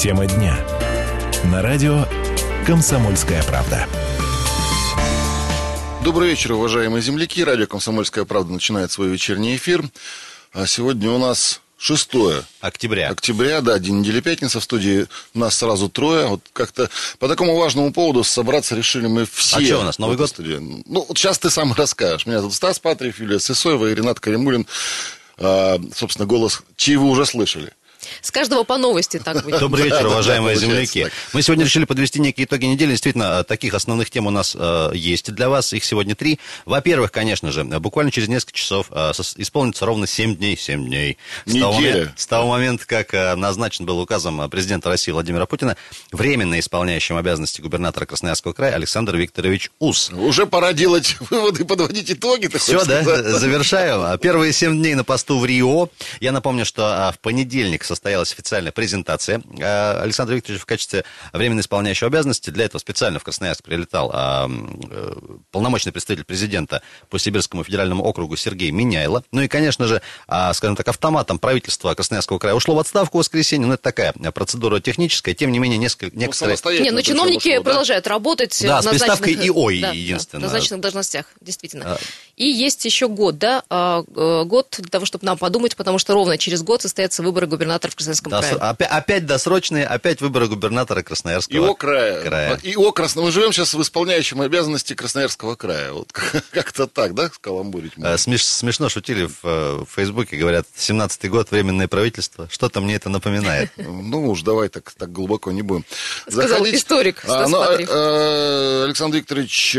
Тема дня. На радио «Комсомольская правда». Добрый вечер, уважаемые земляки. Радио «Комсомольская правда» начинает свой вечерний эфир. А сегодня у нас 6 Октября. октября, да, день недели пятница. В студии нас сразу трое. Вот как-то по такому важному поводу собраться решили мы все. А что у нас, Новый год? Студии. Ну, вот сейчас ты сам расскажешь. Меня тут Стас Патриев, Юлия Сысоева и Ренат Каримулин. А, собственно, голос, чей вы уже слышали. С каждого по новости так будет. Добрый вечер, уважаемые земляки. Мы сегодня решили подвести некие итоги недели. Действительно, э, таких основных тем у нас э, есть для вас. Их сегодня три. Во-первых, конечно же, буквально через несколько часов э, исполнится ровно 7 дней. 7 дней. С того, момента, с того момента, как назначен был указом президента России Владимира Путина временно исполняющим обязанности губернатора Красноярского края Александр Викторович Ус. Уже пора делать выводы, подводить итоги. Все, да, завершаю. Первые семь дней на посту в Рио. Я напомню, что в понедельник состоялась официальная презентация. А, Александр Викторович в качестве временно исполняющего обязанности для этого специально в Красноярск прилетал а, э, полномочный представитель президента по Сибирскому федеральному округу Сергей Миняйло. Ну и, конечно же, а, скажем так, автоматом правительства Красноярского края ушло в отставку в воскресенье. Ну, это такая процедура техническая. Тем не менее, несколько, Ну, некоторые... Не, но причем чиновники ушло, да? продолжают работать Да, в с назначенных, приставкой «ИОИ» да, да, единственное. в назначенных должностях, действительно. А. И есть еще год, да, а, э, год для того, чтобы нам подумать, потому что ровно через год состоятся выборы губернатора в Красноярском Дос- крае. опя- опять досрочные, опять выборы губернатора Красноярского ИО края. края. ИО Красно... Мы живем сейчас в исполняющем обязанности Красноярского края. Вот как-то так, да, скаламбурить? Э, смеш- смешно шутили в, э, в Фейсбуке, говорят, 17-й год, временное правительство. Что-то мне это напоминает. Ну уж давай так, так глубоко не будем. Сказал заходить. историк А, ну, Патриев. э, Александр Викторович,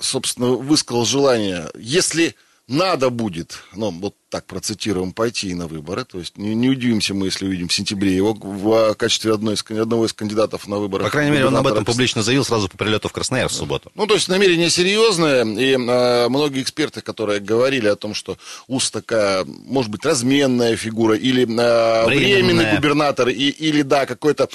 собственно, высказал желание, если надо будет, ну, вот так процитируем, пойти на выборы, то есть не, не удивимся мы, если увидим в сентябре его в качестве одной из, одного из кандидатов на выборы. По крайней мере, он об этом публично заявил сразу по прилету в Красноярск в субботу. Ну, то есть намерение серьезное, и э, многие эксперты, которые говорили о том, что УС такая, может быть, разменная фигура, или э, временный губернатор, и, или, да, какой-то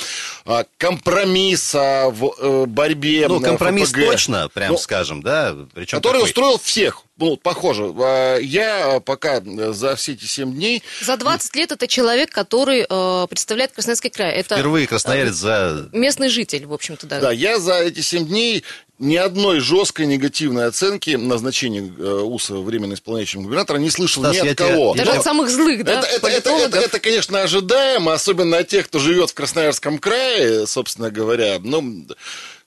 э, компромисс а, в э, борьбе Ну, компромисс ФПГ. точно, прям Ну, скажем, да? Причем Который такой. устроил всех. Ну, похоже. Э, Я пока э, за все эти 7 дней За 20 лет это человек, который э, представляет Красноярский край. Это Впервые красноярец за... местный житель, в общем-то, да. Да, я за эти 7 дней ни одной жесткой негативной оценки назначения э, УСа временно исполняющим губернатора не слышал Стас, ни от тебя- кого. я Даже Ну, от самых злых, да, Это, это, это, это, это, конечно, ожидаемо, особенно от тех, кто живет в Красноярском крае, собственно говоря. Но н- н-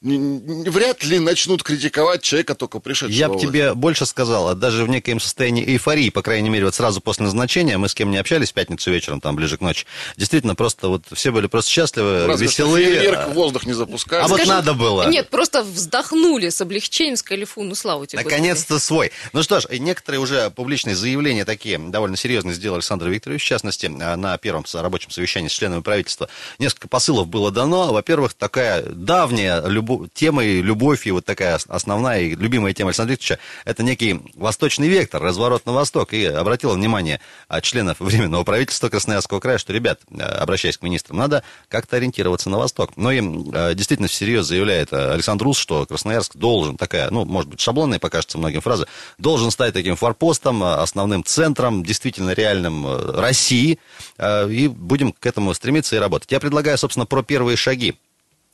вряд ли начнут критиковать человека, только пришедшего. Я бы тебе больше сказал, а даже в некоем состоянии эйфории, по крайней мере, вот сразу после назначения, мы с кем не общались в пятницу вечером, там, ближе к ночи, действительно, просто вот все были просто счастливы, Разве что веселые. фейерверк в воздух не запускают. А вот Скажем, надо было. Нет, просто вздохнули с облегчением, сказали, фу, ну слава тебе, Наконец-то свой. Ну что ж, некоторые уже публичные заявления такие довольно серьезные сделал Александр Викторович, в частности, а, на первом рабочем совещании с членами правительства. Несколько посылов было дано. Во-первых, такая давняя и любовь, и вот такая ос- основная и любимая тема Александра Викторовича, это некий восточный вектор, разворот на восток. И обратил внимание членов Временного правительства Красноярского края, что, ребят, а, обращаясь к министрам, надо как-то ориентироваться на восток. Ну и а, действительно всерьез заявляет а, Александр Рус, что Красноярск должен, такая, ну, может быть, шаблонная покажется многим фраза, должен стать таким форпостом, основным центром, действительно реальным э, России, и будем к этому стремиться и работать. Я предлагаю, собственно, про первые шаги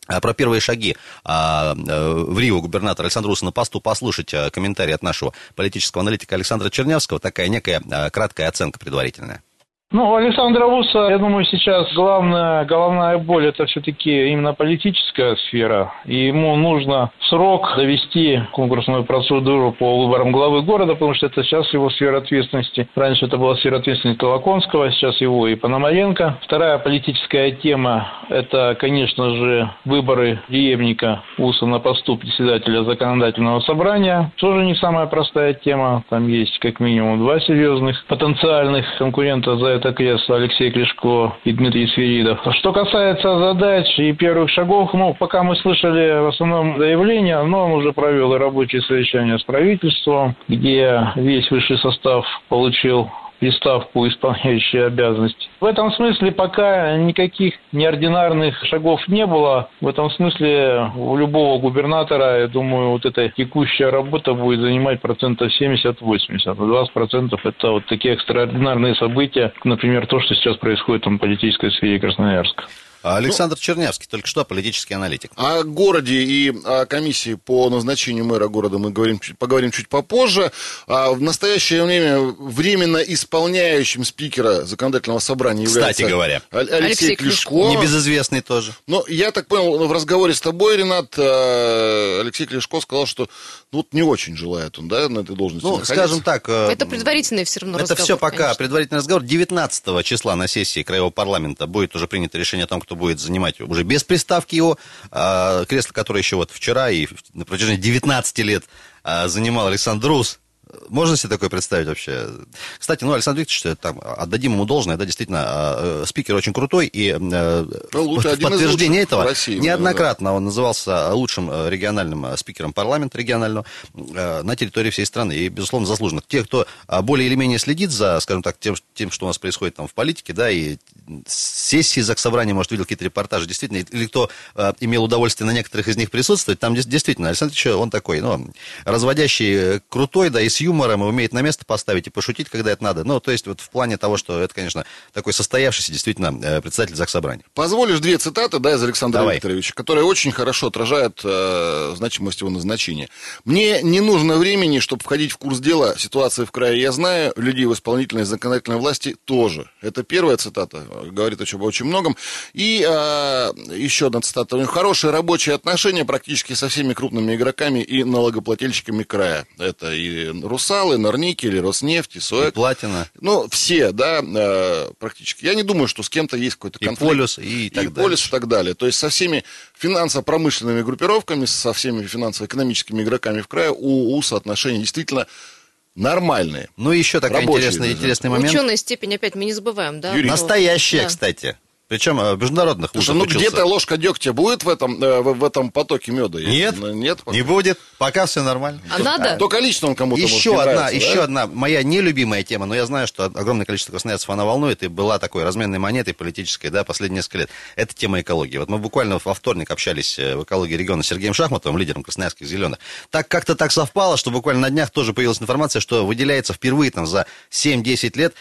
Про первые шаги а, э, в Рио губернатора Александра Руса на посту послушать а, комментарий от нашего политического аналитика Александра Чернявского. Такая некая а, краткая оценка предварительная. Ну, у Александра Вуса, я думаю, сейчас главная головная боль это все-таки именно политическая сфера. И ему нужно срок довести конкурсную процедуру по выборам главы города, потому что это сейчас его сфера ответственности. Раньше это была сфера ответственности Толоконского, сейчас его и Пономаренко. Вторая политическая тема – это, конечно же, выборы преемника Уса на посту председателя законодательного собрания. Тоже не самая простая тема. Там есть как минимум два серьезных потенциальных конкурента за это кресло Алексей Клешко и Дмитрий Свиридов. Что касается задач и первых шагов, ну, пока мы слышали в основном заявления, но он уже провел и рабочее совещание с правительством, где весь высший состав получил приставку исполняющие обязанности. В этом смысле пока никаких неординарных шагов не было. В этом смысле у любого губернатора, я думаю, вот эта текущая работа будет занимать процентов 70-80. А 20 процентов это вот такие экстраординарные события, например, то, что сейчас происходит там, в политической сфере Красноярска. А Александр Чернявский, только что политический аналитик. О городе и о комиссии по назначению мэра города мы говорим, поговорим чуть попозже. А в настоящее время временно исполняющим спикера законодательного собрания Кстати является говоря. Аль- Алексей, Алексей Клишко. Клишко. Небезызвестный тоже. Но я так понял, в разговоре с тобой, Ренат, э, Алексей Клишко сказал, что ну, вот не очень желает он, да, на этой должности Ну, находиться. скажем так... э, Это предварительный все равно Это разговор, все пока конечно. предварительный разговор. 19 числа на сессии Краевого парламента будет уже принято решение о том, кто будет занимать уже без приставки его а, кресло, которое еще вот вчера и на протяжении 19 лет а, занимал Александр Рус. Можно себе такое представить вообще? Кстати, ну, Александр Викторович, там, отдадим ему должное, да, действительно, а, э, спикер очень крутой, и э, Ну, в подтверждение этого России, неоднократно он назывался лучшим э, региональным э, спикером парламента регионального э, на территории всей страны, и, безусловно, заслуженно. Те, кто более или менее следит за, скажем так, тем, тем, что у нас происходит там в политике, да, и сессии Заксобрания, может, видел какие-то репортажи, действительно, или кто э, имел удовольствие на некоторых из них присутствовать, там действительно, Александр Ильич, он такой, ну, разводящий, э, крутой, да, и с юмором, и умеет на место поставить, и пошутить, когда это надо. Ну, то есть, вот в плане того, что это, конечно, такой состоявшийся, действительно, э, председатель Заксобрания. Позволишь две цитаты, да, из Александра Давай. Викторовича, которые очень хорошо отражают э, значимость его назначения. Мне не нужно времени, чтобы входить в курс дела ситуации в крае. Я знаю, людей в исполнительной и законодательной власти тоже. Это первая цитата, говорит очень, очень многом. И э, еще одна цитата. У них хорошие рабочие отношения практически со всеми крупными игроками и налогоплательщиками края. Это и Русалы, Норникель, Роснефть, и И СОЭК. Платина, Ну, все, да, э, практически. Я не думаю, что с кем-то есть какой-то и конфликт. Полюс, и так и далее. полис и так далее. То есть со всеми финансово-промышленными группировками, со всеми финансово-экономическими игроками в крае у УСа отношения действительно нормальные. Ну, и еще такой интересный, даже. интересный момент. Ученая степень, опять мы не забываем, да? Юрий. что- Настоящая, Да. кстати. Причем э, международных Потому что, вузах ну, учился. где-то ложка дегтя будет в этом, э, в, этом потоке меда? Нет, Нет? не будет. Пока все нормально. А надо? Только лично он кому-то может Еще не одна, нравится, еще да? одна моя нелюбимая тема, но я знаю, что огромное количество красноярцев она волнует, и была такой разменной монетой политической, да, последние несколько лет. Это тема экологии. Вот мы буквально во вторник общались э, в экологии региона с Сергеем Шахматовым, лидером красноярских зеленых. Так как-то так совпало, что буквально на днях тоже появилась информация, что выделяется впервые там за 7-10 лет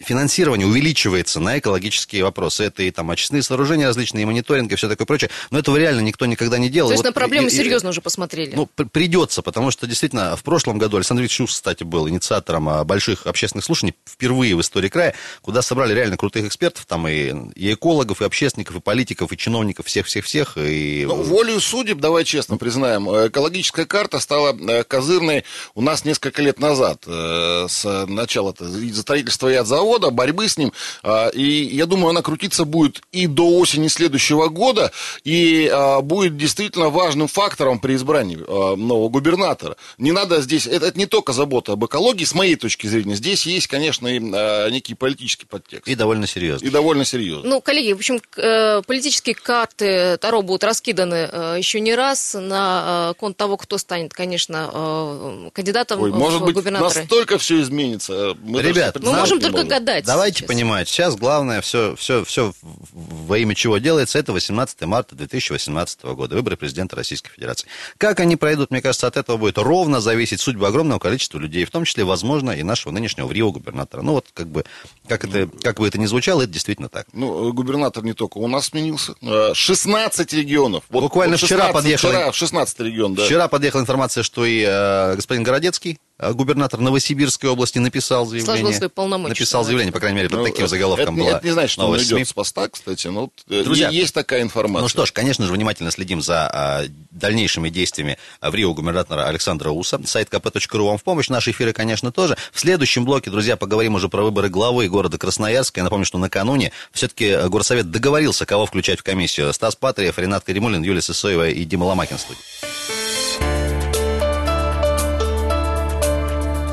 финансирование увеличивается на экологические вопросы. Это и там очистные сооружения различные, и мониторинг, и все такое прочее. Но этого реально никто никогда не делал. То есть Вот на проблемы и- и- серьезно уже посмотрели. ну, придется, потому что действительно в прошлом году Александр Викторович Шус, кстати, был инициатором а, больших общественных слушаний впервые в истории края, куда собрали реально крутых экспертов, там и, и экологов, и общественников, и политиков, и чиновников, всех-всех-всех. И... Ну, волею судеб, давай честно признаем, э, экологическая карта стала э, козырной у нас несколько лет назад, э, с начала строительства и от завода, борьбы с ним. А, И я думаю, она крутиться будет и до осени следующего года, и а, будет действительно важным фактором при избрании а, нового губернатора. Не надо здесь, это, это не только забота об экологии, с моей точки зрения. Здесь есть, конечно, и а, некий политический подтекст. и довольно серьезно. И довольно серьезно. Ну, коллеги, в общем, э, политические карты Таро будут раскиданы э, еще не раз на э, кон того, кто станет, конечно, кандидатом Ой, в может быть, губернаторы. настолько все изменится. Мы Ребят, Мы нам- можем только гадать. Давайте сейчас. понимать, сейчас главное все, все, все во имя чего делается, это 18 марта 2018 года, выборы президента Российской Федерации. Как они пройдут, мне кажется, от этого будет ровно зависеть судьба огромного количества людей, в том числе, возможно, и нашего нынешнего в Рио губернатора. Ну вот, как бы, как, это, как бы это ни звучало, это действительно так. Ну, э, губернатор не только у нас сменился. Э, 16 регионов. Вот, Буквально вот вчера подъехал- Вчера 16 регион, да. Вчера подъехала информация, что и э, господин Городецкий, э, губернатор Новосибирской области, написал заявление. Сложил свои полномочия, Написал заявление, по крайней мере, под Ну, таким заголовком это, была это не значит, что он новость идет с поста, кстати. Но вот, э, Друзья, есть такая информация. Ну что ж, конечно же, внимательно следим за а, дальнейшими действиями а, в Рио губернатора Александра Уса. Сайт kp.ru вам в помощь. Наши эфиры, конечно, тоже. В следующем блоке, друзья, поговорим уже про выборы главы города Красноярска. Я напомню, что накануне все-таки горсовет договорился, кого включать в комиссию. Стас Патриев, Ренат Каримулин, Юлия Сысоева и Дима Ломакин в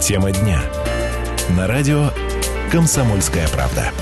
Тема дня. На радио «Комсомольская правда».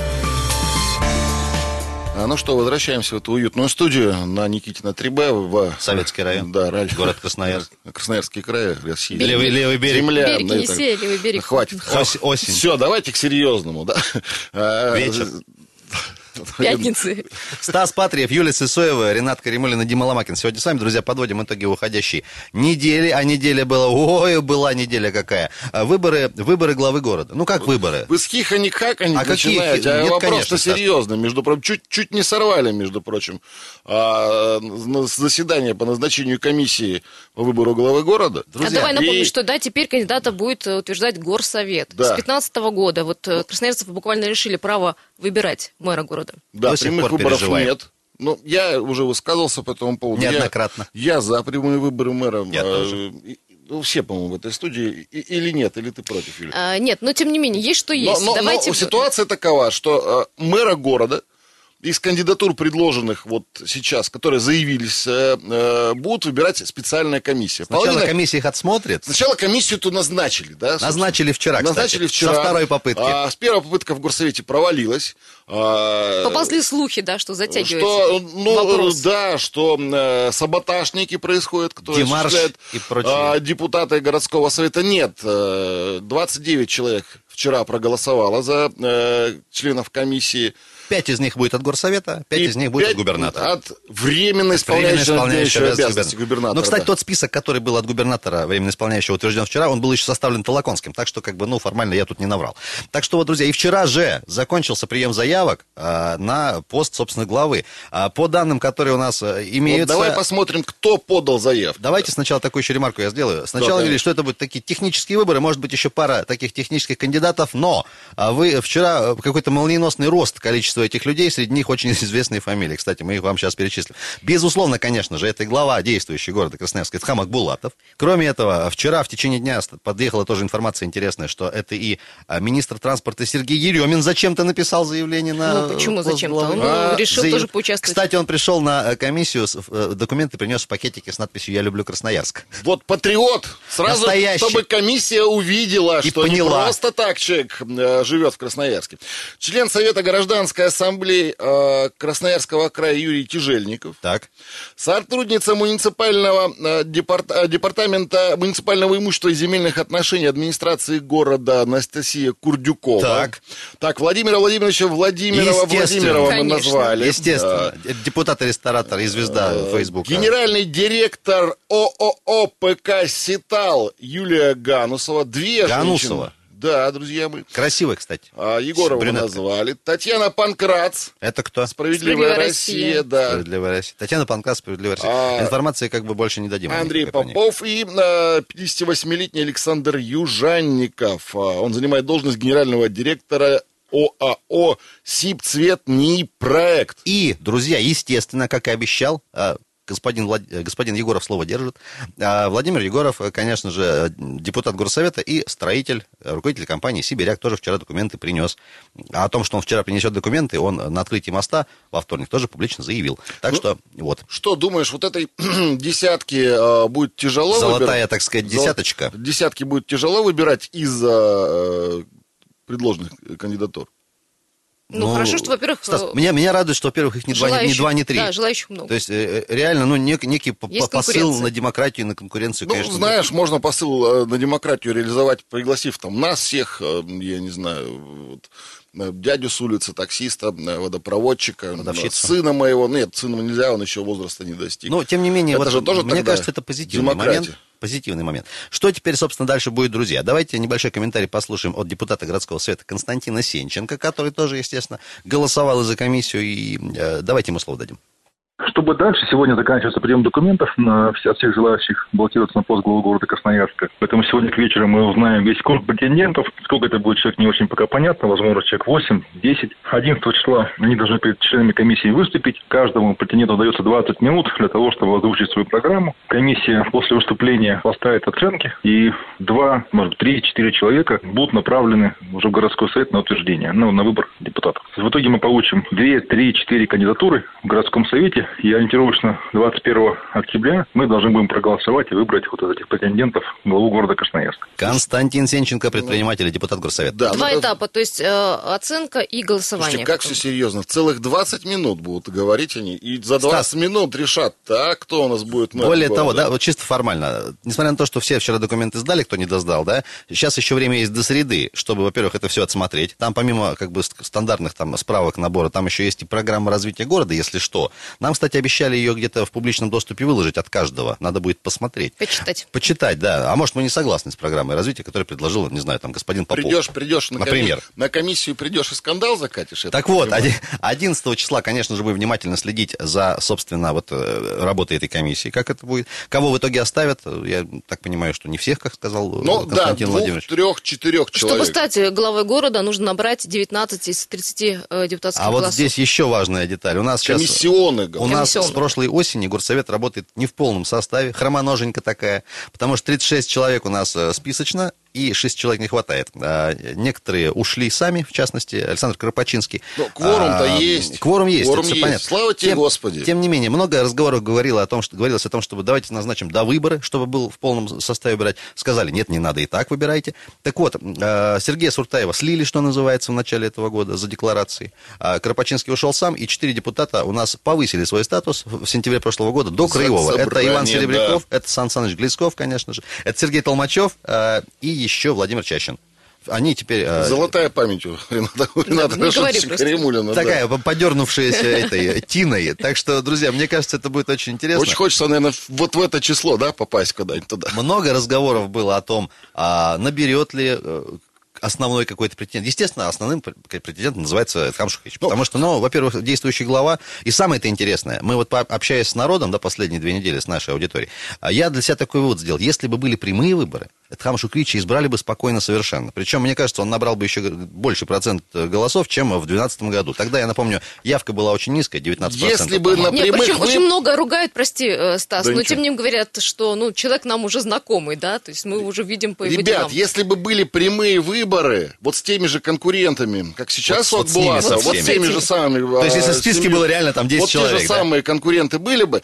А, Ну что, возвращаемся в эту уютную студию на Никитина 3Б в... Советский район. Да, радио. Город Красноярск. Красноярский край, Россия. Левый- левый берег. Земля. Берег ну, Енисея, левый берег. Хватит. Ос- осень. Все, давайте к серьезному, да. А, Вечер. Пятницы. Стас Патриев, Юлия Сысоева, Ренат Каримулин и Дима Ломакин. Сегодня с вами, друзья, подводим итоги уходящей недели. А неделя была, ой, была неделя какая. А Выборы, выборы главы города. Ну, как выборы? Вы с хихани хакани А какие начинаете, хи- а Нет, вопрос-то конечно, серьезный. Между прочим, чуть, чуть не сорвали, между прочим, а, заседание по назначению комиссии по выбору главы города. а давай напомню, и- что да, теперь кандидата будет э, утверждать горсовет. Да. С 2015 года вот э, красноярцев буквально лишили права выбирать мэра города. Да, До прямых выборов переживаем. нет. Ну, я уже высказывался по этому поводу. Я- Неоднократно. Я, за прямые выборы мэра. Я э, тоже. ну, все, по-моему, в этой студии. И- или нет, или ты против, Юля? А, нет, но тем не менее, есть что есть. Но, но- но Давайте... ситуация такова, что э, мэра города из кандидатур, предложенных вот сейчас, которые заявились, э, э, будут выбирать специальная комиссия. Сначала Половина- комиссия их отсмотрит. Сначала комиссию-то назначили, да? собственно. Назначили вчера, кстати. Назначили вчера. Со второй попытки. А, с первой попытка в горсовете провалилась. А, Поползли слухи, да, что затягивается что, ну, вопрос. да, что э, саботажники происходят, которые Демарш осуществляют и прочее. а, депутаты городского совета. Нет, э, 29 человек вчера проголосовало за э, членов комиссии. Пять из них будет от горсовета, пять И из них будет от губернатора. От временно исполняющего, исполняющего обязанности, обязанности губернатора. Ну, кстати, да. тот список, который был от губернатора, временно исполняющего, утвержден вчера, он был еще составлен Толоконским. Так что, как бы, ну, формально я тут не наврал. Так что, вот, друзья, и вчера же закончился прием заявок а, на пост, собственно, главы. А, по данным, которые у нас Вот имеются... давай посмотрим, кто подал заявку. Давайте сначала такую еще ремарку я сделаю. Сначала Да, говорили, что это будут такие технические выборы, может быть, еще пара таких технических кандидатов, но а, вы вчера э, какой-то молниеносный рост количества этих людей, среди них очень известные фамилии. Кстати, мы их вам сейчас перечислим. Безусловно, конечно же, это глава действующей города Красноярска, это Хамак Булатов. Кроме этого, вчера в течение дня подъехала тоже информация интересная, что это и а, министр транспорта Сергей Еремин зачем-то написал заявление на... Ну, почему зачем-то? Он А, решил Заявил- тоже поучаствовать. Кстати, он пришел на э, комиссию, э, документы принес в пакетике с надписью «Я люблю Красноярск». Вот патриот, сразу, Настоящий. чтобы комиссия увидела, И что поняла. не просто так человек э, живет в Красноярске. Член Совета гражданской ассамблеи э, Красноярского края Юрий Тяжельников, Так. сотрудница муниципального э, департ- э, департамента муниципального имущества и земельных отношений администрации города Анастасия Курдюкова. Так. Так, Владимира Владимировича Владимирова. Владимирова мы назвали. Естественно. Да. Депутат-ресторатор и звезда Фейсбука. Генеральный директор ООО ПК «Ситал» Юлия Ганусова. Две Ганусова? женщины. Да, друзья мои. Красивый, кстати. А, Егорова мы Брюнетка. назвали. Татьяна Панкрац. Это кто? Справедливая, Справедливая Россия, Россия. да. Справедливая Россия. Татьяна Панка, Справедливая Россия. А, Информации как бы больше не дадим. Андрей ней. Попов и э, 58-летний Александр Южанников. А, Он занимает должность генерального директора ОАО «Сибцвет НИИ проект». И, друзья, естественно, как и обещал, а, господин, Влад- э, господин Егоров слово держит. А, Владимир Егоров, э, конечно же, э, депутат Горсовета и строитель, руководитель компании «Сибиряк» тоже вчера документы принес. А о том, что он вчера принесет документы, он на открытии моста во вторник тоже публично заявил. Так Ну, что, вот. Что думаешь, вот этой десятки будет тяжело Золотая, выбирать? так сказать, десяточка. Десятки будет тяжело выбирать из-за э, предложенных кандидатур. Ну, хорошо, что, во-первых, Стас, э, меня, меня радует, что, во-первых, их не два, не- два, не три. Да, желающих много. То есть, э, э, реально, ну, нек- некий Есть посыл на демократию и на конкуренцию, Ну, конечно. знаешь, можно посыл на демократию реализовать, пригласив там нас всех, я не знаю, вот, дядю с улицы, таксиста, э, водопроводчика, Продавщицу. э, сына моего. Нет, сына нельзя, он еще возраста не достиг. Но, тем не менее, Это вот же тоже мне кажется, это позитивный демократия. момент. Позитивный момент. Что теперь, собственно, дальше будет, друзья? Давайте небольшой комментарий послушаем от депутата городского совета Константина Сенченко, который тоже, естественно, голосовал за комиссию, и э, давайте ему слово дадим. Чтобы дальше, сегодня заканчивается прием документов на, от всех желающих баллотироваться на пост главы города Красноярска. Поэтому сегодня к вечеру мы узнаем весь круг претендентов. Сколько это будет человек, не очень пока понятно. Возможно, человек 8, 10. 11 числа они должны перед членами комиссии выступить. Каждому претенденту дается 20 минут для того, чтобы озвучить свою программу. Комиссия после выступления поставит оценки. И два, может быть, три, четыре человека будут направлены уже в городской совет на утверждение, ну, на выбор депутатов. В итоге мы получим 2, 3, 4 кандидатуры в городском совете, И ориентировочно 21 октября мы должны будем проголосовать и выбрать вот этих претендентов главу города Красноярск. Константин Сенченко, предприниматель и депутат Горсовета. Да, Два ну, этапа, то есть э, оценка и голосование. Слушайте, как все серьезно. Целых 20 минут будут говорить они, и за 20 Стас. минут решат, так, кто у нас будет мэр Более того, города. да, вот чисто формально, несмотря на то, что все вчера документы сдали, кто не доздал, да, сейчас еще время есть до среды, чтобы, во-первых, это все отсмотреть. Там помимо как бы ст- стандартных там справок набора, там еще есть и программа развития города, если что. Нам, кстати, обещали ее где-то в публичном доступе выложить от каждого. Надо будет посмотреть. Почитать. Почитать, да. А может, мы не согласны с программой развития, которую предложил, не знаю, там, господин Попов. Придешь, придешь на, Например. коми- на комиссию, придешь и скандал закатишь. Так вот, понимаю. оди- 11 числа, конечно же, будем внимательно следить за, собственно, вот э, работой этой комиссии, как это будет. Кого в итоге оставят, я так понимаю, что не всех, как сказал э, Ну, да, Константин двух, Владимирович. трех, четырех Чтобы человек. стать главой города, нужно набрать 19 из 30 э, депутатских А вот голосов. здесь еще важная деталь. У нас сейчас... Комиссионы, У говорят. Нас с прошлой осени горсовет работает не в полном составе, хромоноженька такая, потому что 36 человек у нас э, списочно, и 6 человек не хватает. А, Некоторые ушли сами, в частности, Александр Кропачинский. Ну, кворум-то А, есть. Кворум есть, Кворум это есть. понятно. Слава тебе, Тем- Господи. Тем не менее, много разговоров говорило о том, что, говорилось о том, чтобы давайте назначим до выборы, чтобы был в полном составе выбирать. Сказали, нет, не надо, и так выбирайте. Так вот, э, Сергея Суртаева слили, что называется, в начале этого года за декларацией. А Кропачинский ушел сам, и четыре депутата у нас повысили свой статус в сентябре прошлого года до Краевого. Это Иван Серебряков, да. это Сан Саныч Глесков, конечно же, это Сергей Толмачев э, и еще Владимир Чащин. Они теперь... э, Золотая память у Рената, Рената говори Рашидовича просто. Каримулина. да. Такая подернувшаяся этой тиной. Так что, друзья, мне кажется, это будет очень интересно. Очень хочется, наверное, вот в это число, да, попасть куда-нибудь туда. Много разговоров было о том, а, наберет ли э, основной какой-то претендент. Естественно, основным пр- претендентом называется Эдхам Шухевич. Потому что, ну, во-первых, действующий глава. И самое это интересное, мы вот общаясь с народом, да, последние две недели с нашей аудиторией, а я для себя такой вывод сделал. Если бы были прямые выборы, Эдхам Шукрича избрали бы спокойно совершенно. Причем, мне кажется, он набрал бы еще больше процент э, голосов, чем в 2012 году. Тогда, я напомню, явка была очень низкая, 19%. Если бы на Нет, прямых причем выборах... очень много ругают, прости, э, Стас, Да но ничего. тем не менее говорят, что ну, человек нам уже знакомый, да, то есть мы уже видим по его Ребят, делам. если бы были прямые выборы, вот с теми же конкурентами, как сейчас Вот- вот, вот с ними Булатов, со вот с теми же самыми... То есть, если в списке семью- было реально там 10 вот те человек, же да? самые конкуренты были бы,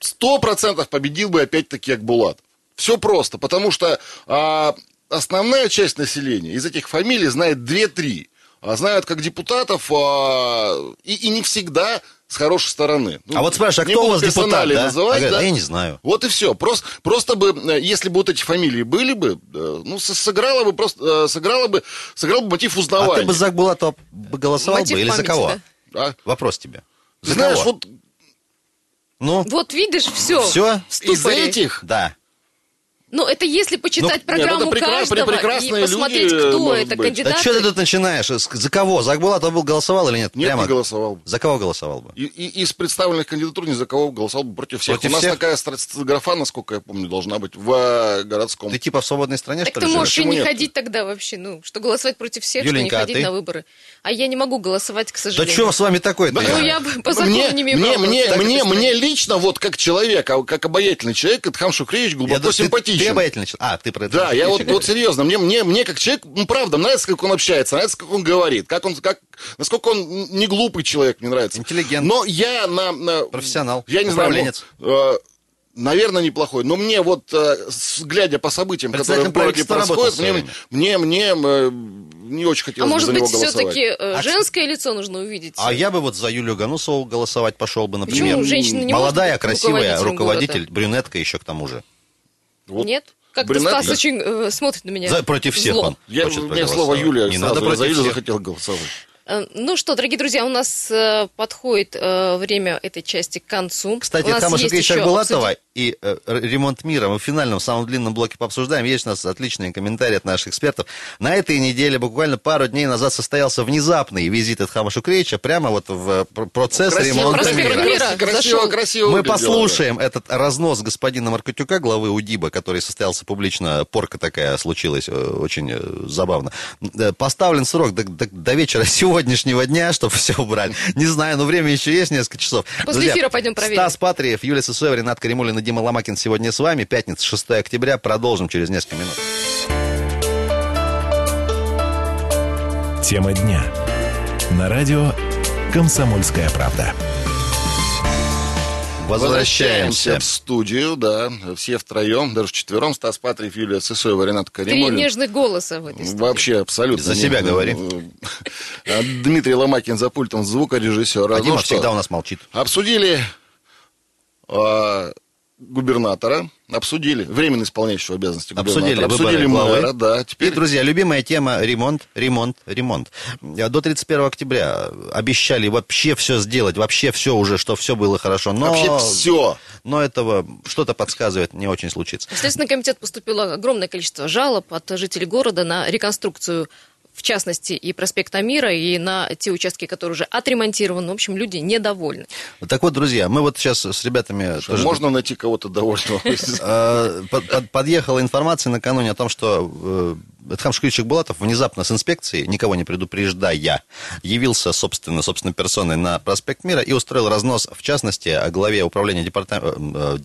сто процентов победил бы опять-таки Акбулат. Все просто, потому что а, основная часть населения из этих фамилий знает 2-3. А знают как депутатов, а, и, и не всегда с хорошей стороны. Ну, А вот спрашиваю, а кто у вас депутат, да? называть, А да? «А я не знаю. Вот и все. Просто, просто бы, э, если бы вот эти фамилии были бы, э, ну, с- сыграла бы просто, э, сыграла бы, сыграл бы мотив А узнавания. ты бы за Булатова голосовал Мотив бы или за памяти, кого? да. А? Вопрос тебе. За Знаешь, кого? вот Ну, Вот видишь, все. все? из этих Да. Ну, это если почитать Ну, нет, программу это прекрас- каждого прекрасные и посмотреть, люди, кто это, быть. кандидаты. Да что ты тут начинаешь? За кого? За Акбулатова был голосовал или нет? нет, Прямо. не голосовал. бы. За кого голосовал бы? И, и- из представленных кандидатур ни за кого голосовал бы против всех. Против У нас всех? такая графа, насколько я помню, должна быть в э, городском. Ты типа в свободной стране, Так что ты ли, можешь и не нет? ходить тогда вообще, ну, что голосовать против всех, Юленька, что а не ходить ты? на выборы. А я не могу голосовать, к Да сожалению. что с вами такое-то? Ну, я бы по закону мне, не имею мне, права мне, мне, мне лично, вот как человек, а как обаятельный человек, Эдхам Шукревич глубоко ты- симпатичен. Ты обаятельный человек. А, ты про это Да, я вот, говоришь. вот серьезно, мне, мне, мне как человек, ну, правда, нравится, как он общается, нравится, как он говорит, как он, как, насколько он не глупый человек, мне нравится. Интеллигент. Но я на... на- Профессионал. Я не знаю, Управленец. ну, э, наверное, неплохой, но мне вот, э, глядя по событиям, которые в городе происходят, мне, мне, мне э, не очень А хотелось бы может за быть, него голосовать. все-таки А женское лицо нужно увидеть? А я бы вот за Юлию Ганусову голосовать пошел бы, например. Почему женщина не Молодая, красивая, руководитель, города? брюнетка еще к тому же. Вот Нет? Как-то. Стас очень э, смотрит на меня. За, против всех зло. он. Я, хочет у меня проголосовать. слово Юлия Не сразу, надо за Юлю всех. захотел голосовать. Э, Ну что, дорогие друзья, у нас э, подходит э, время этой части к концу. Кстати, у нас Хама есть Шукрича еще Акбулатова обсудить- и э, ремонт мира мы в финальном, самом длинном блоке пообсуждаем. Есть у нас отличные комментарии от наших экспертов. На этой неделе, буквально пару дней назад, состоялся внезапный визит от Хама Шукрича прямо вот в пр- процесс Красиво, ремонта проспект мира. Мира красиво, красиво, красиво Мы выглядело, да. послушаем этот разнос господина Маркотюка, главы УДИБа, который состоялся публично. Порка такая случилась, очень забавно. Поставлен срок до, до- до вечера сегодняшнего дня, чтобы все убрали. Не знаю, но время еще есть несколько часов. После эфира пойдем проверим. Стас Патриев, Юлия Сысоева, Ренат Каримулин и Дима Ломакин сегодня с вами. Пятница, 6 октября. Продолжим через несколько минут. Тема дня. На радио «Комсомольская правда». Возвращаемся. в студию, да, все втроем, даже вчетвером, Стас Патрик, Юлия Цесоева, Ренат Три Каримулин. нежных голоса в этой студии. Вообще абсолютно. За себя говори. А Дмитрий Ломакин за пультом звукорежиссера. А Ну Дима что, всегда у нас молчит. Обсудили а, губернатора, обсудили временно исполняющего обязанности Обсудили губернатора, обсудили главы. мэра, да. И, Теперь друзья, любимая тема ремонт, ремонт, ремонт. До 31 октября обещали вообще все сделать, вообще все уже, что все было хорошо. Но, вообще все. но этого что-то подсказывает, не очень случится. В Следственный комитет поступило огромное количество жалоб от жителей города на реконструкцию в частности, и проспекта Мира, и на те участки, которые уже отремонтированы. В общем, люди недовольны. Так вот, друзья, мы вот сейчас с ребятами тоже... Можно найти кого-то довольного. Э, под- Подъехала информация накануне о том, что э, Эдхам Шкричек Булатов внезапно с инспекцией, никого не предупреждая, явился, собственно, собственной персоной на проспект Мира и устроил разнос, в частности, главе управления департамента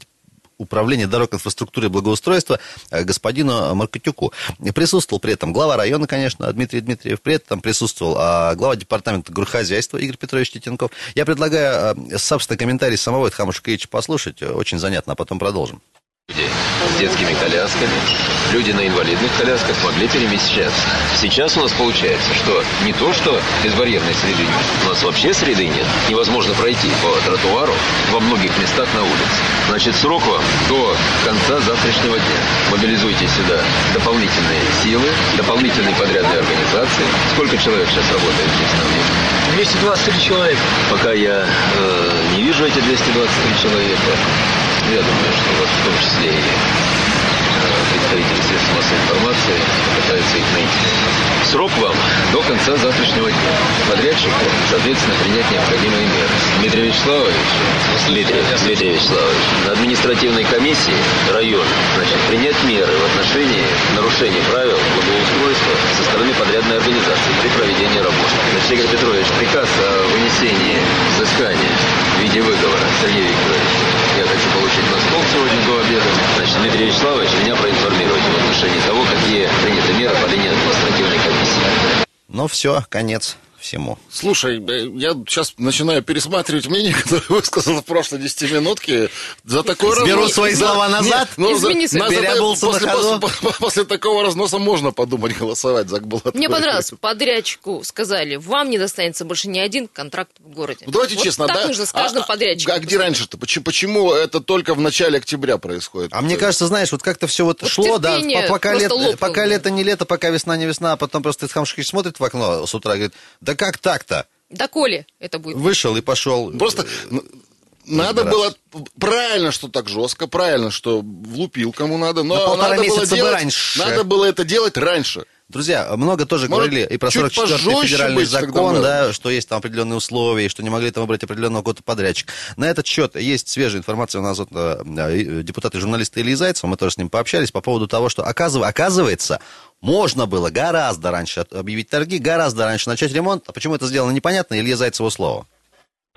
управления дорог инфраструктуры и благоустройства э, господину Маркотюку. И Присутствовал при этом глава района, конечно, Дмитрий Дмитриев, при этом присутствовал а, глава департамента горхозяйства Игорь Петрович Титенков. Я предлагаю, э, собственно, комментарий самого Эдхама Шкрича послушать, очень занятно, а потом продолжим. Люди с детскими колясками, люди на инвалидных колясках могли перемещаться. Сейчас у нас получается, что не то, что безбарьерной среды нет, у нас вообще среды нет. Невозможно пройти по тротуару во многих местах на улице. Значит, срок вам до конца завтрашнего дня. Мобилизуйте сюда дополнительные силы, дополнительные подрядные организации. Сколько человек сейчас работает здесь на улице? 223 человека. Пока я э, не вижу эти 223 человека, я думаю, что вот в том числе и представители средств массовой информации пытаются их найти. Срок вам до конца завтрашнего дня. Подрядчику, соответственно, принять необходимые меры. Дмитрий Вячеславович, Дмитрий, Дмитрий Вячеславович, на административной комиссии района, значит, принять меры в отношении нарушения правил благоустройства со стороны подрядной организации при проведении работы. Значит, Игорь Петрович, приказ о вынесении взыскания в виде выговора, Сергей Викторович, я хочу получить на стол сегодня до обеда. Значит, Дмитрий Вячеславович меня проинформируйте в отношении того, какие приняты меры по линии административной комиссии. Ну, все, конец всему. Слушай, э, я сейчас начинаю пересматривать мнение, которое высказал в прошлой десятиминутке. За такой Беру разнос- свои слова назад. нет, ну, за- свои. надо- Переобулся на после, ходу. после- после такого разноса можно подумать голосовать за Булатова. Мне понравилось, подрядчику сказали, вам не достанется больше ни один контракт в городе. Ну, Давайте Вот честно, так да? нужно с каждым А- подрядчиком. А где раньше-то? Почему, почему это только в начале октября происходит? А мне кажется, знаешь, вот как-то все вот, Вот шло, да, пока, лето, лопнуло. пока лето не лето, пока весна не весна, а потом просто Исхам Шахич смотрит в окно с утра и говорит, да как так-то? Да коли это будет. Вышел и пошел. Просто ну, надо было правильно, что так жестко, правильно, что влупил кому надо, но На полтора надо было делать, раньше. надо было это делать раньше. Друзья, много тоже Может, говорили и про чуть 44-й пожестче федеральный быть закон, да, что есть там определенные условия, и что не могли там выбрать определенного какого-то подрядчика. На этот счет есть свежая информация у нас вот, э, э, депутат и журналист Илья Зайцев, мы тоже с ним пообщались по поводу того, что оказыв- оказывается, можно было гораздо раньше объявить торги, гораздо раньше начать ремонт. А почему это сделано непонятно, Илья Зайцеву слово.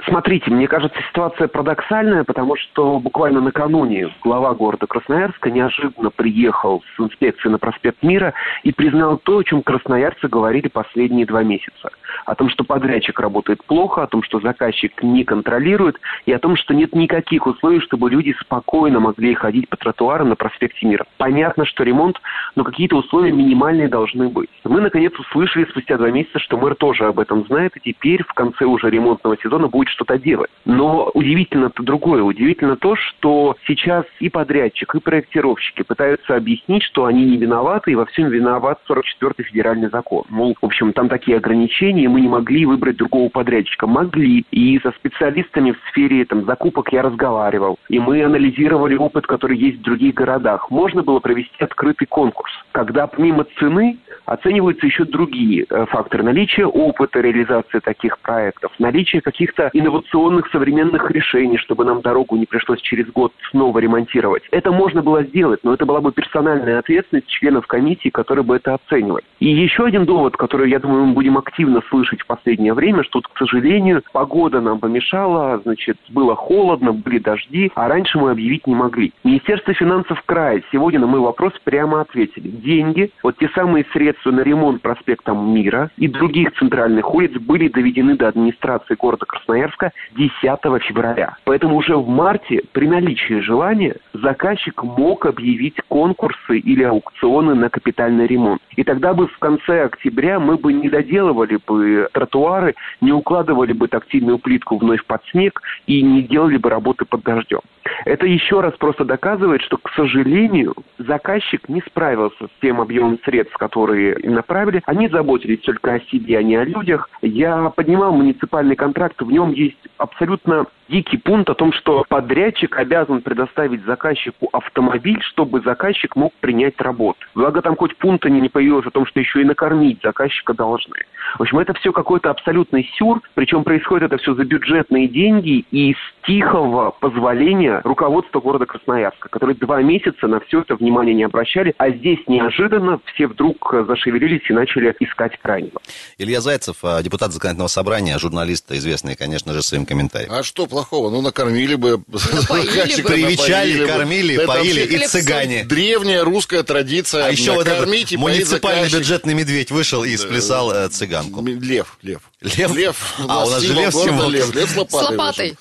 Смотрите, мне кажется, ситуация парадоксальная, потому что буквально накануне глава города Красноярска неожиданно приехал с инспекцией на проспект Мира и признал то, о чем красноярцы говорили последние два месяца. О том, что подрядчик работает плохо, о том, что заказчик не контролирует, и о том, что нет никаких условий, чтобы люди спокойно могли ходить по тротуарам на проспекте Мира. Понятно, что ремонт, но какие-то условия минимальные должны быть. Мы, наконец, услышали спустя два месяца, что мэр тоже об этом знает, и теперь в конце уже ремонтного сезона будет что-то делать. Но удивительно-то другое. Удивительно то, что сейчас и подрядчик, и проектировщики пытаются объяснить, что они не виноваты, и во всем виноват 44-й федеральный закон. Мол, в общем, там такие ограничения, мы не могли выбрать другого подрядчика. Могли. И со специалистами в сфере там, закупок я разговаривал. И мы анализировали опыт, который есть в других городах. Можно было провести открытый конкурс, когда помимо цены оцениваются еще другие э, факторы наличия опыта реализации таких проектов, наличие каких-то инновационных современных решений, чтобы нам дорогу не пришлось через год снова ремонтировать. Это можно было сделать, но это была бы персональная ответственность членов комиссии, которые бы это оценивали. И еще один довод, который, я думаю, мы будем активно слышать в последнее время, что, к сожалению, погода нам помешала, значит, было холодно, были дожди, а раньше мы объявить не могли. Министерство финансов края сегодня на мой вопрос прямо ответили. Деньги, вот те самые средства на ремонт проспекта Мира и других центральных улиц были доведены до администрации города Красноярска Красноярска 10 февраля. Поэтому уже в марте при наличии желания заказчик мог объявить конкурсы или аукционы на капитальный ремонт. И тогда бы в конце октября мы бы не доделывали бы тротуары, не укладывали бы тактильную плитку вновь под снег и не делали бы работы под дождем. Это еще раз просто доказывает, что, к сожалению, заказчик не справился с тем объемом средств, которые направили. Они заботились только о себе, а не о людях. Я поднимал муниципальный контракт, в нем есть абсолютно дикий пункт о том, что подрядчик обязан предоставить заказчику автомобиль, чтобы заказчик мог принять работу. Благо там хоть пункта не появилось о том, что еще и накормить заказчика должны. В общем, это все какой-то абсолютный сюр, причем происходит это все за бюджетные деньги и с тихого позволения руководства города Красноярска, которые два месяца на все это внимание не обращали, а здесь неожиданно все вдруг зашевелились и начали искать крайнего. Илья Зайцев, а, депутат законодательного собрания, журналист, известный, конечно же, своим комментарием. А что плохого? Ну, накормили бы. Напоили бы. Привечали, кормили, поили и цыгане. Древняя русская традиция. А еще вот этот муниципальный бюджетный медведь вышел и сплясал э, цыганку. Лев, лев. Лев? Лев. А, у нас же лев символ. Лев. Лев с лопатой. С лопатой.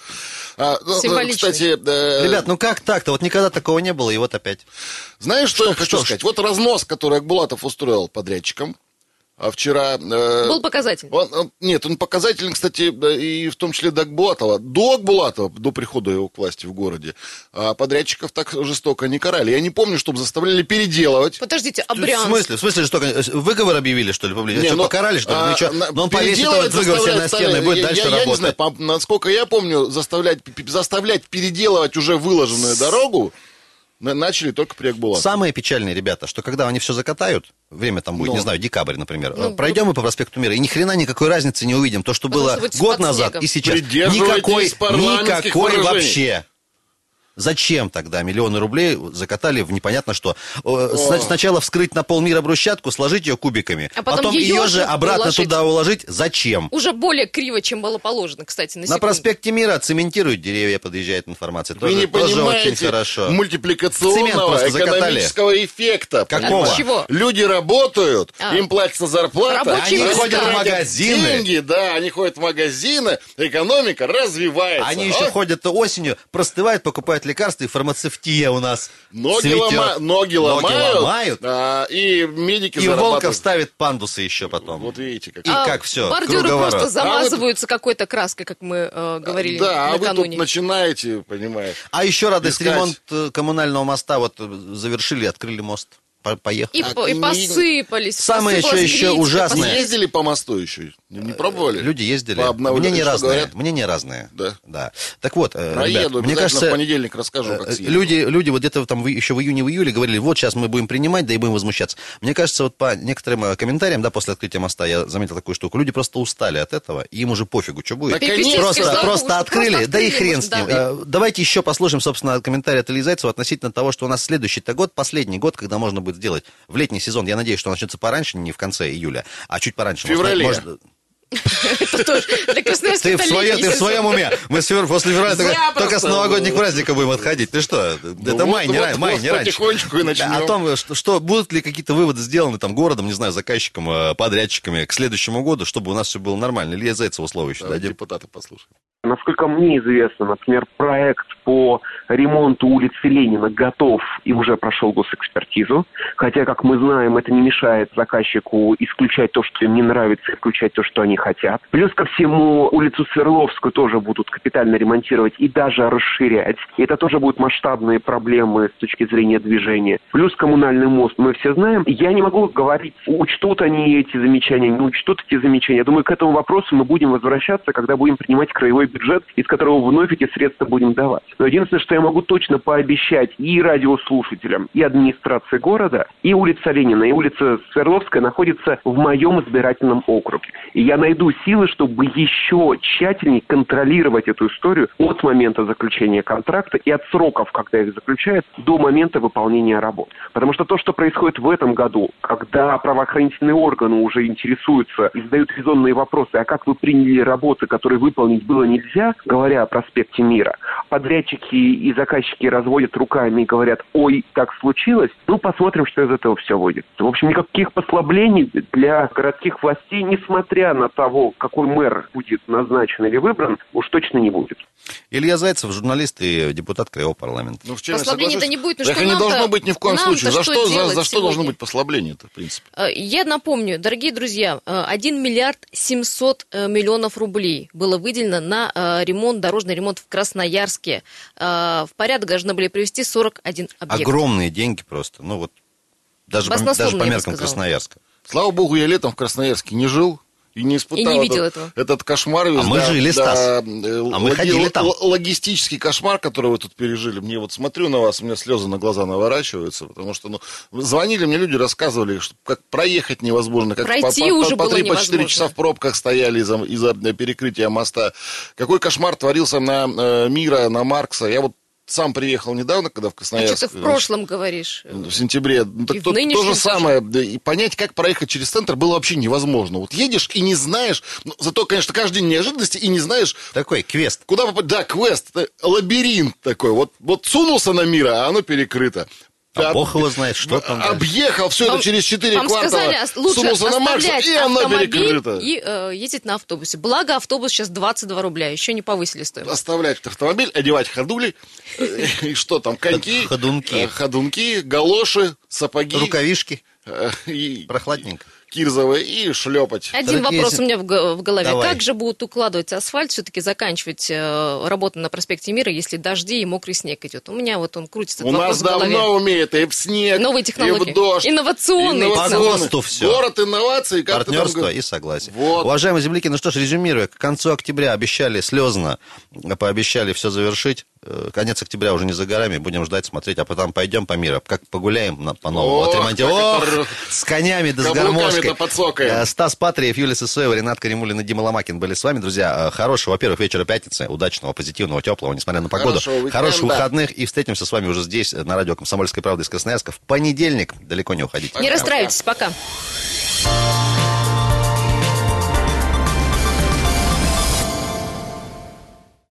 А, ну, Символичный. Кстати, э, Ребят, ну как так-то? Вот никогда такого не было, и вот опять. знаешь, что, я хочу что? сказать? Вот разнос, который Акбулатов устроил подрядчикам, а вчера... э, Был показатель. Он, он- нет, он показательный, кстати, и в том числе до Акбулатова. До Акбулатова, до прихода его к власти в городе, а подрядчиков так жестоко не карали. Я не помню, чтобы заставляли переделывать. Подождите, а В Брянск? смысле? В смысле, что э, выговор объявили, что ли, публично? Не, что, ну, покарали, что ли? а, Ничего. на- Но он повесит этот выговор себе на стену и будет я- дальше я, я не работать. знаю, по- насколько я помню, заставлять, заставлять переделывать уже выложенную дорогу начали только при Акбулатове. Самые печальные ребята, что когда они все закатают, время там будет, Ну. не знаю, декабрь, например, Ну, пройдем мы по проспекту Мира, и ни хрена никакой разницы не увидим. То, что Потому было год назад снегом. и сейчас. Никакой, никакой выражений. вообще. Зачем тогда миллионы рублей закатали в непонятно что? Э, сна- Сначала вскрыть на полмира брусчатку, сложить ее кубиками, А потом ее ее же обратно уложить. туда уложить. Зачем? Уже более криво, чем было положено, кстати, на, На секунду. проспекте Мира цементируют деревья, подъезжает информация. Вы Тоже, не тоже очень понимаете хорошо. Цемент мультипликационного закатали. экономического эффекта. Какого? От чего? Люди работают, А. им платится зарплата, Рабочие они места. ходят в магазины. Деньги, да, они ходят в магазины, экономика развивается. Они еще А? ходят осенью, простывают, покупают лекарства, и фармацевтия у нас Ноги, цветет. лома- ноги ломают, ломают. а, и медики И. Волков ставит пандусы еще потом. Вот видите, как. И А как все, Бордюры круговорот. просто замазываются какой-то краской, как мы э, говорили да, а вы накануне. тут начинаете, понимаешь. А еще радость, Искать. ремонт э, коммунального моста, вот завершили, открыли мост, По- поехали. И, А и посыпались. Самое еще- еще ужасное. Вы ездили по мосту еще? Не, не пробовали? Люди ездили. Мнения что разные. говорят? Мнения разные. Да. Да. Так вот, э, Проеду, ребят, мне кажется, в понедельник расскажу, как Э, съездил. Люди, люди вот где-то там еще в июне, в июле говорили, вот сейчас мы будем принимать, да и будем возмущаться. Мне кажется, вот по некоторым э, комментариям, да, после открытия моста, я заметил такую штуку, люди просто устали от этого, и им уже пофигу, что будет. Конечно. Просто, забор просто открыли, просто да и открыли, хрен с ним. да. Э, Давайте еще послушаем, собственно, комментарий от Ильи Зайцева относительно того, что у нас следующий-то год, последний год, когда можно будет сделать в летний сезон. Я надеюсь, что он начнется пораньше, не в конце июля, а чуть пораньше. В феврале. Может- Это тоже для ты в, это своем уме. Мы после февраля только, с новогодних праздников будем отходить. Ты что? это вот- май, не, вот- ра- май, вот не раньше. потихонечку и начнем. О том, что, что будут ли какие-то выводы сделаны там городом, не знаю, заказчиком, э, подрядчиками к следующему году, чтобы у нас все было нормально. Илья Зайцева слово еще дадим. депутаты послушаем. Насколько мне известно, например, проект по ремонту улицы Ленина готов и уже прошел госэкспертизу. Хотя, как мы знаем, это не мешает заказчику исключать то, что им не нравится, и включать то, что они хотят. Плюс ко всему, улицу Свердловскую тоже будут капитально ремонтировать и даже расширять. И это тоже будут масштабные проблемы с точки зрения движения. Плюс коммунальный мост, мы все знаем. Я не могу говорить, учтут они эти замечания, не учтут эти замечания. Я думаю, к этому вопросу мы будем возвращаться, когда будем принимать краевой бюджет, из которого вновь эти средства будем давать. Но единственное, что я могу точно пообещать и радиослушателям, и администрации города, и улица Ленина, и улица Свердловская находится в моем избирательном округе. И я найду силы, чтобы еще тщательнее контролировать эту историю от момента заключения контракта и от сроков, когда их заключают, до момента выполнения работ. Потому что то, что происходит в этом году, когда правоохранительные органы уже интересуются и задают резонные вопросы, а как вы приняли работы, которые выполнить было нельзя, говоря о проспекте Мира, подрядчики и заказчики разводят руками и говорят, ой, так случилось, ну, посмотрим, что из этого все выйдет. В общем, никаких послаблений для городских властей, несмотря на того, какой мэр будет назначен или выбран, уж точно не будет. Илья Зайцев, журналист и депутат Краевого парламента. Ну, в чем я Послаблений-то соглашусь. не будет, ну Так что не должно быть ни в коем случае. За что что, за, за что должно быть послабление-то, в принципе? Э, Я напомню, дорогие друзья, э, 1 миллиард 700 э, миллионов рублей было выделено на э, ремонт, дорожный ремонт в Красноярске. Э, В порядок должны были привести 41 объект. Огромные деньги просто. Ну вот, даже, по, даже по меркам. Красноярска. Слава богу, я летом в Красноярске не жил. И не испытал И не видел этот, этого. этот кошмар. весь, А мы да, жили, да, Стас. э, А мы логи- ходили там. Логистический кошмар, который вы тут пережили. Мне вот смотрю на вас, у меня слезы на глаза наворачиваются, потому что, ну, звонили мне люди, рассказывали, что как проехать невозможно, как Пройти по, по, уже по, было 3-4 невозможно. часа в пробках стояли из-за, из-за перекрытия моста. Какой кошмар творился на э, Мира, на Маркса. Я вот сам приехал недавно, когда в А Красноярск. что ты в прошлом говоришь? В сентябре. Ну, так И то нынешнем же самое. Да, И понять, как проехать через центр, было вообще невозможно. Вот едешь и не знаешь. ну, зато, конечно, каждый день неожиданности и не знаешь, Такой квест. куда попасть. Да, квест, лабиринт такой. Вот, вот сунулся на мира, а оно перекрыто. А Об- бог его знает, что там дальше. Объехал все Вам- это через 4 Вам квартала. сказали, лучше сунулся на оставлять и оно автомобиль перекрыто. и э, ездить на автобусе. Благо, автобус сейчас 22 рубля, еще не повысили стоимость. Оставлять автомобиль, одевать ходули, э, и что там, коньки, Ходунки. э, ходунки, галоши, сапоги. Рукавишки, э, и прохладненько. Кирзовые и шлепать. Один Дорогие вопрос зи- у меня в, в голове. Давай. Как же будут укладывать асфальт, все-таки заканчивать э, работу на проспекте Мира, если дожди и мокрый снег идет? У меня вот он крутится, У нас давно умеет и в снег, Новые и технологии. в дождь. Инновационные По Инновационные. ГОСТу всё. Город инноваций. Как там Партнерство говоришь? и согласие. Вот. Уважаемые земляки, ну что ж, резюмируя, к концу октября обещали слезно, пообещали все завершить. Э, Конец октября уже не за горами, будем ждать, смотреть, а потом пойдем по миру, как погуляем на- по-новому, Ох, отремонтируем. это с конями да с гармошкой. подсокаем. Э, Стас Патриев, Юлия Сысоева, Ренат Каримулин и Дима Ломакин были с вами, друзья. Э, Хорошего, во-первых, вечера пятницы, удачного, позитивного, теплого, несмотря на погоду. Хорошего. Хороших выходных, и встретимся с вами уже здесь, на радио «Комсомольская правда» из Красноярска в понедельник. Далеко не уходите. Не расстраивайтесь, пока.